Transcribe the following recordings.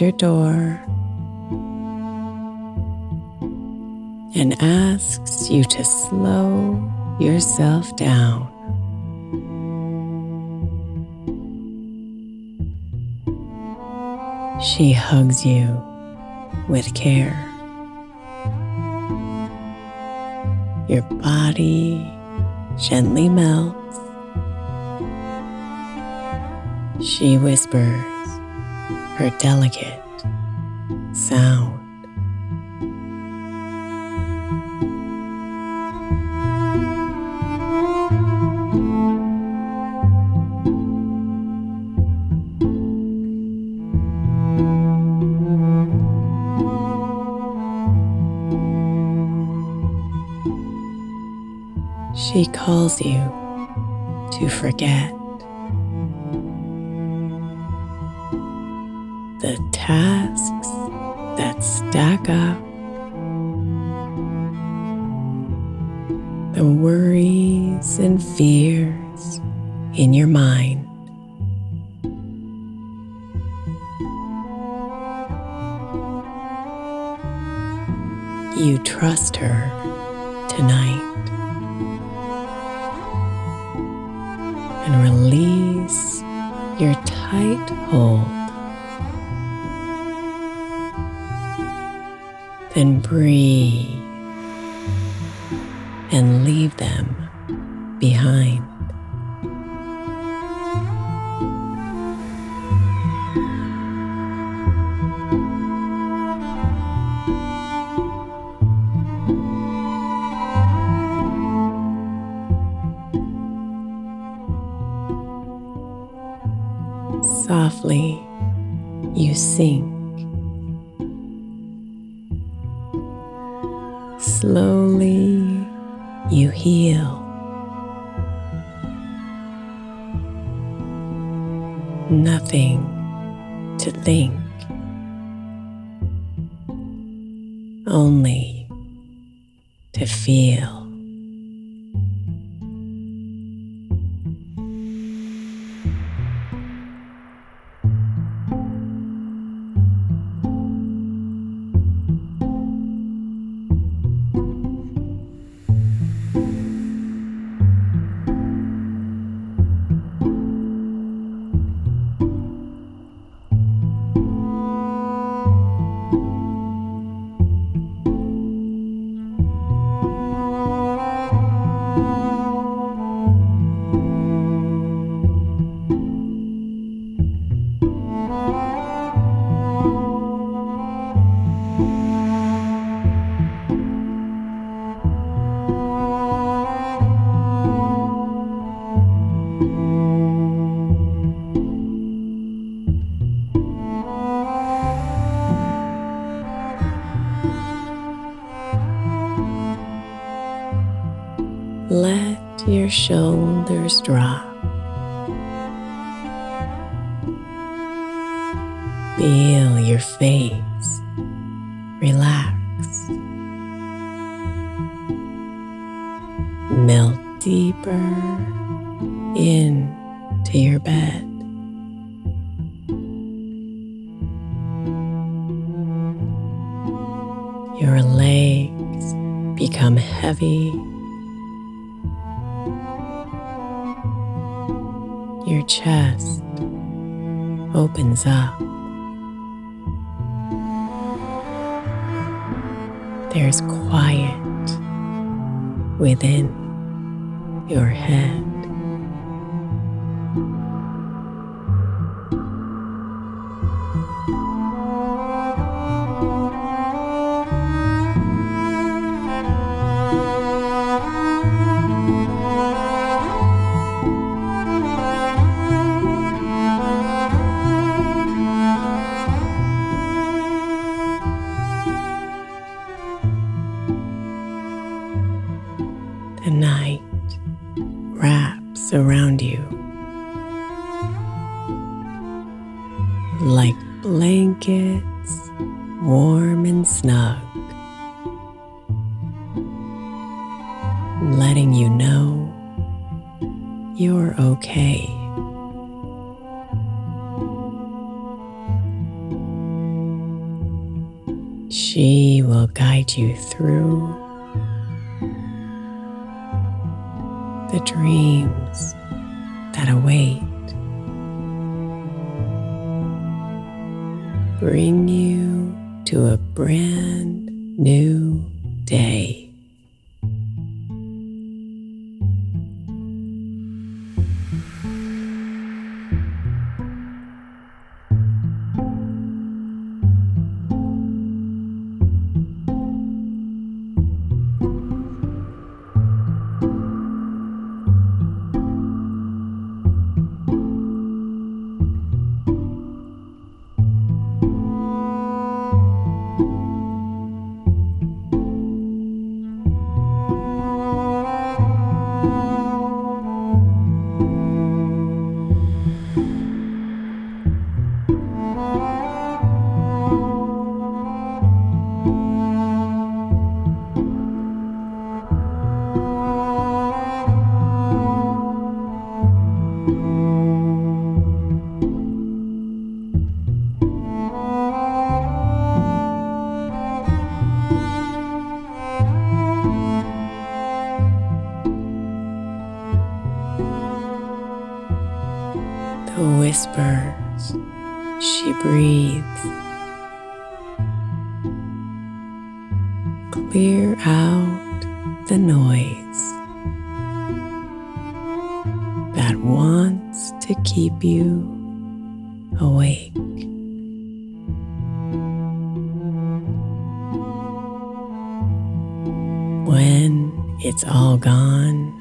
Your door and asks you to slow yourself down. She hugs you with care. Your body gently melts. She whispers her delicate sound. She calls you to forget You trust her tonight. and release your tight hold. Then breathe and leave them behind. Softly, you sink. Slowly, you heal. Nothing to think, only to feel. Feel your face relax. Melt deeper into your bed. Your legs become heavy. Your chest opens up. There's quiet within your head. She will guide you through the dreams that await. Bring you to a brand new day. She breathes clear out the noise that wants to keep you awake. When it's all gone,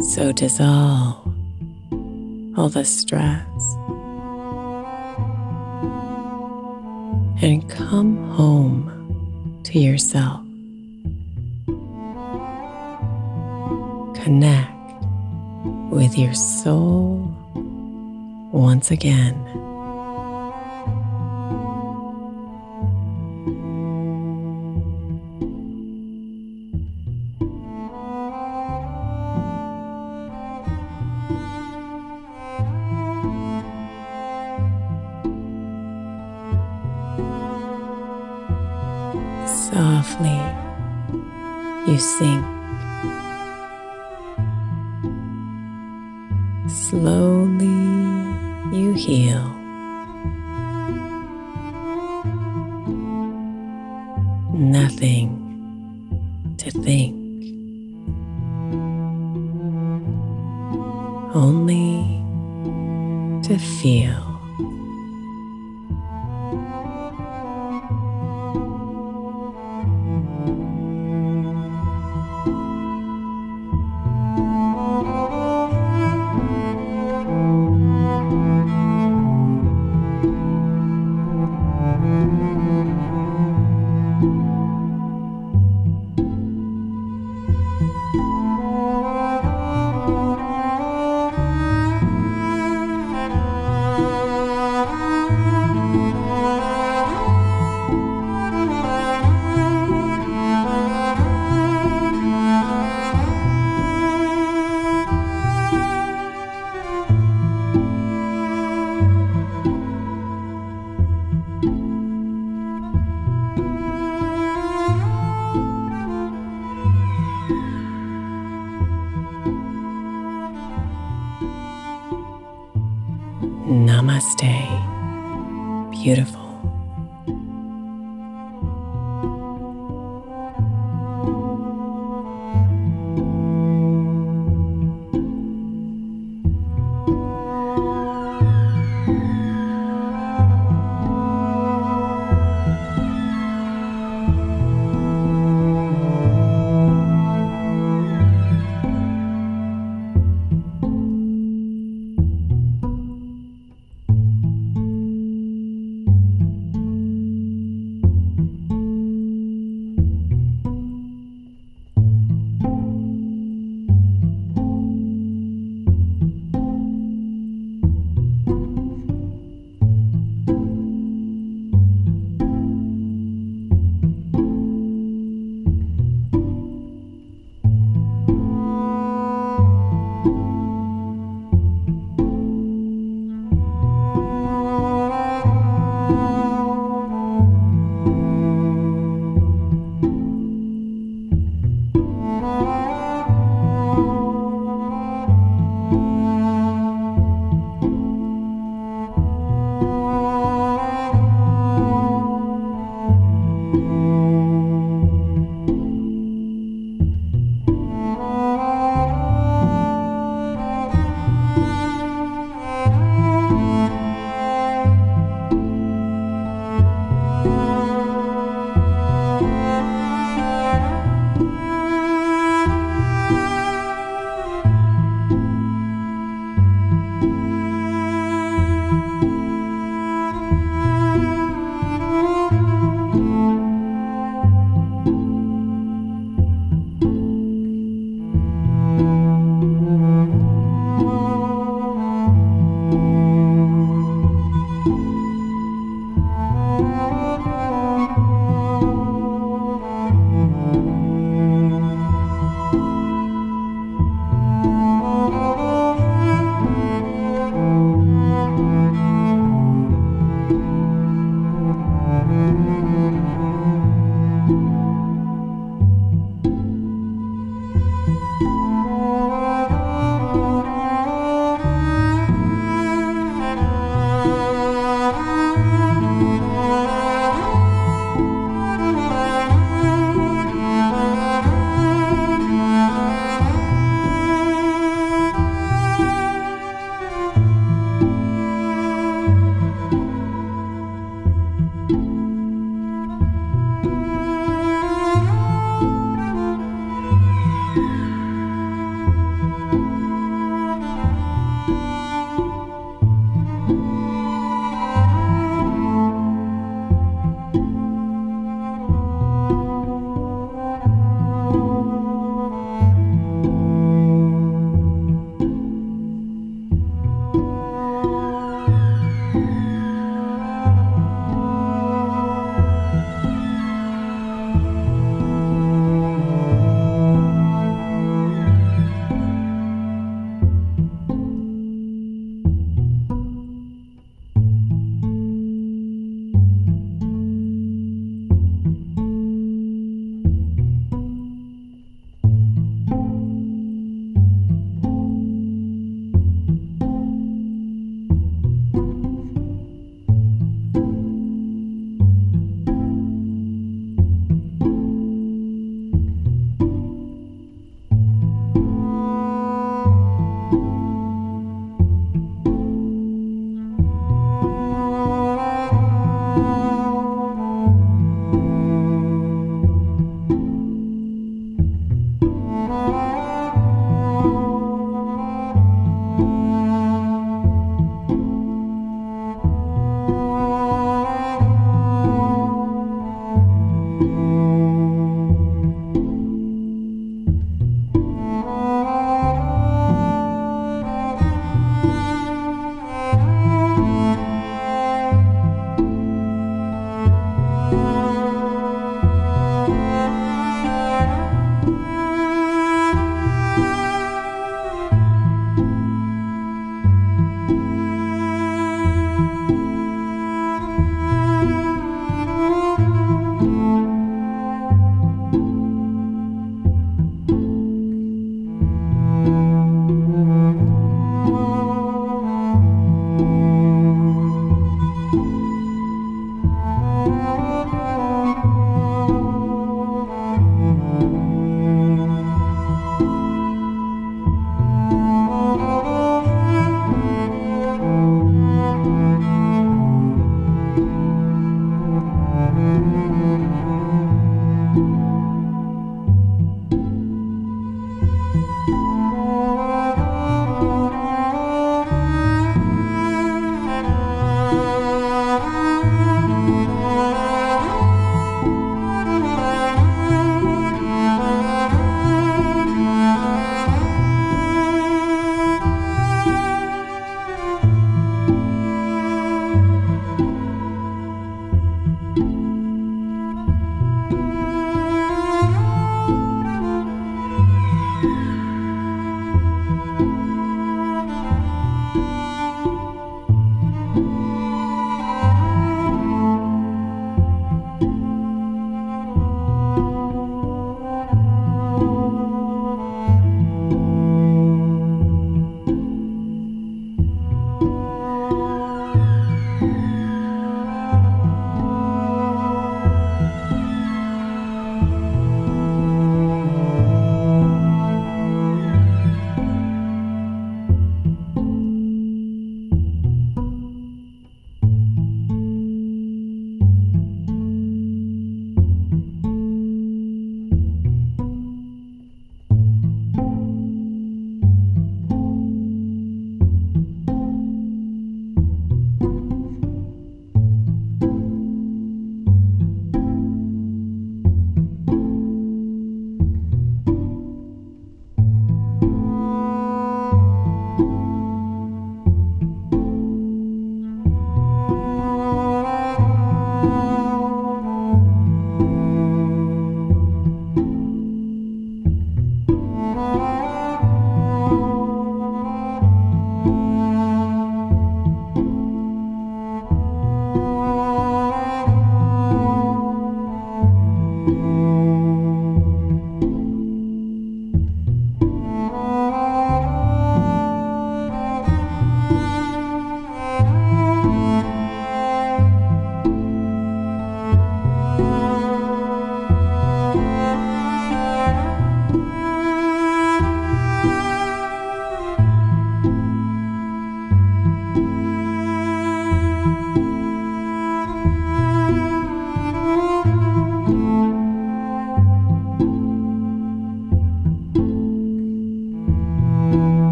So dissolve all the stress and come home to yourself. Connect with your soul once again. Sink. Slowly, you heal. Nothing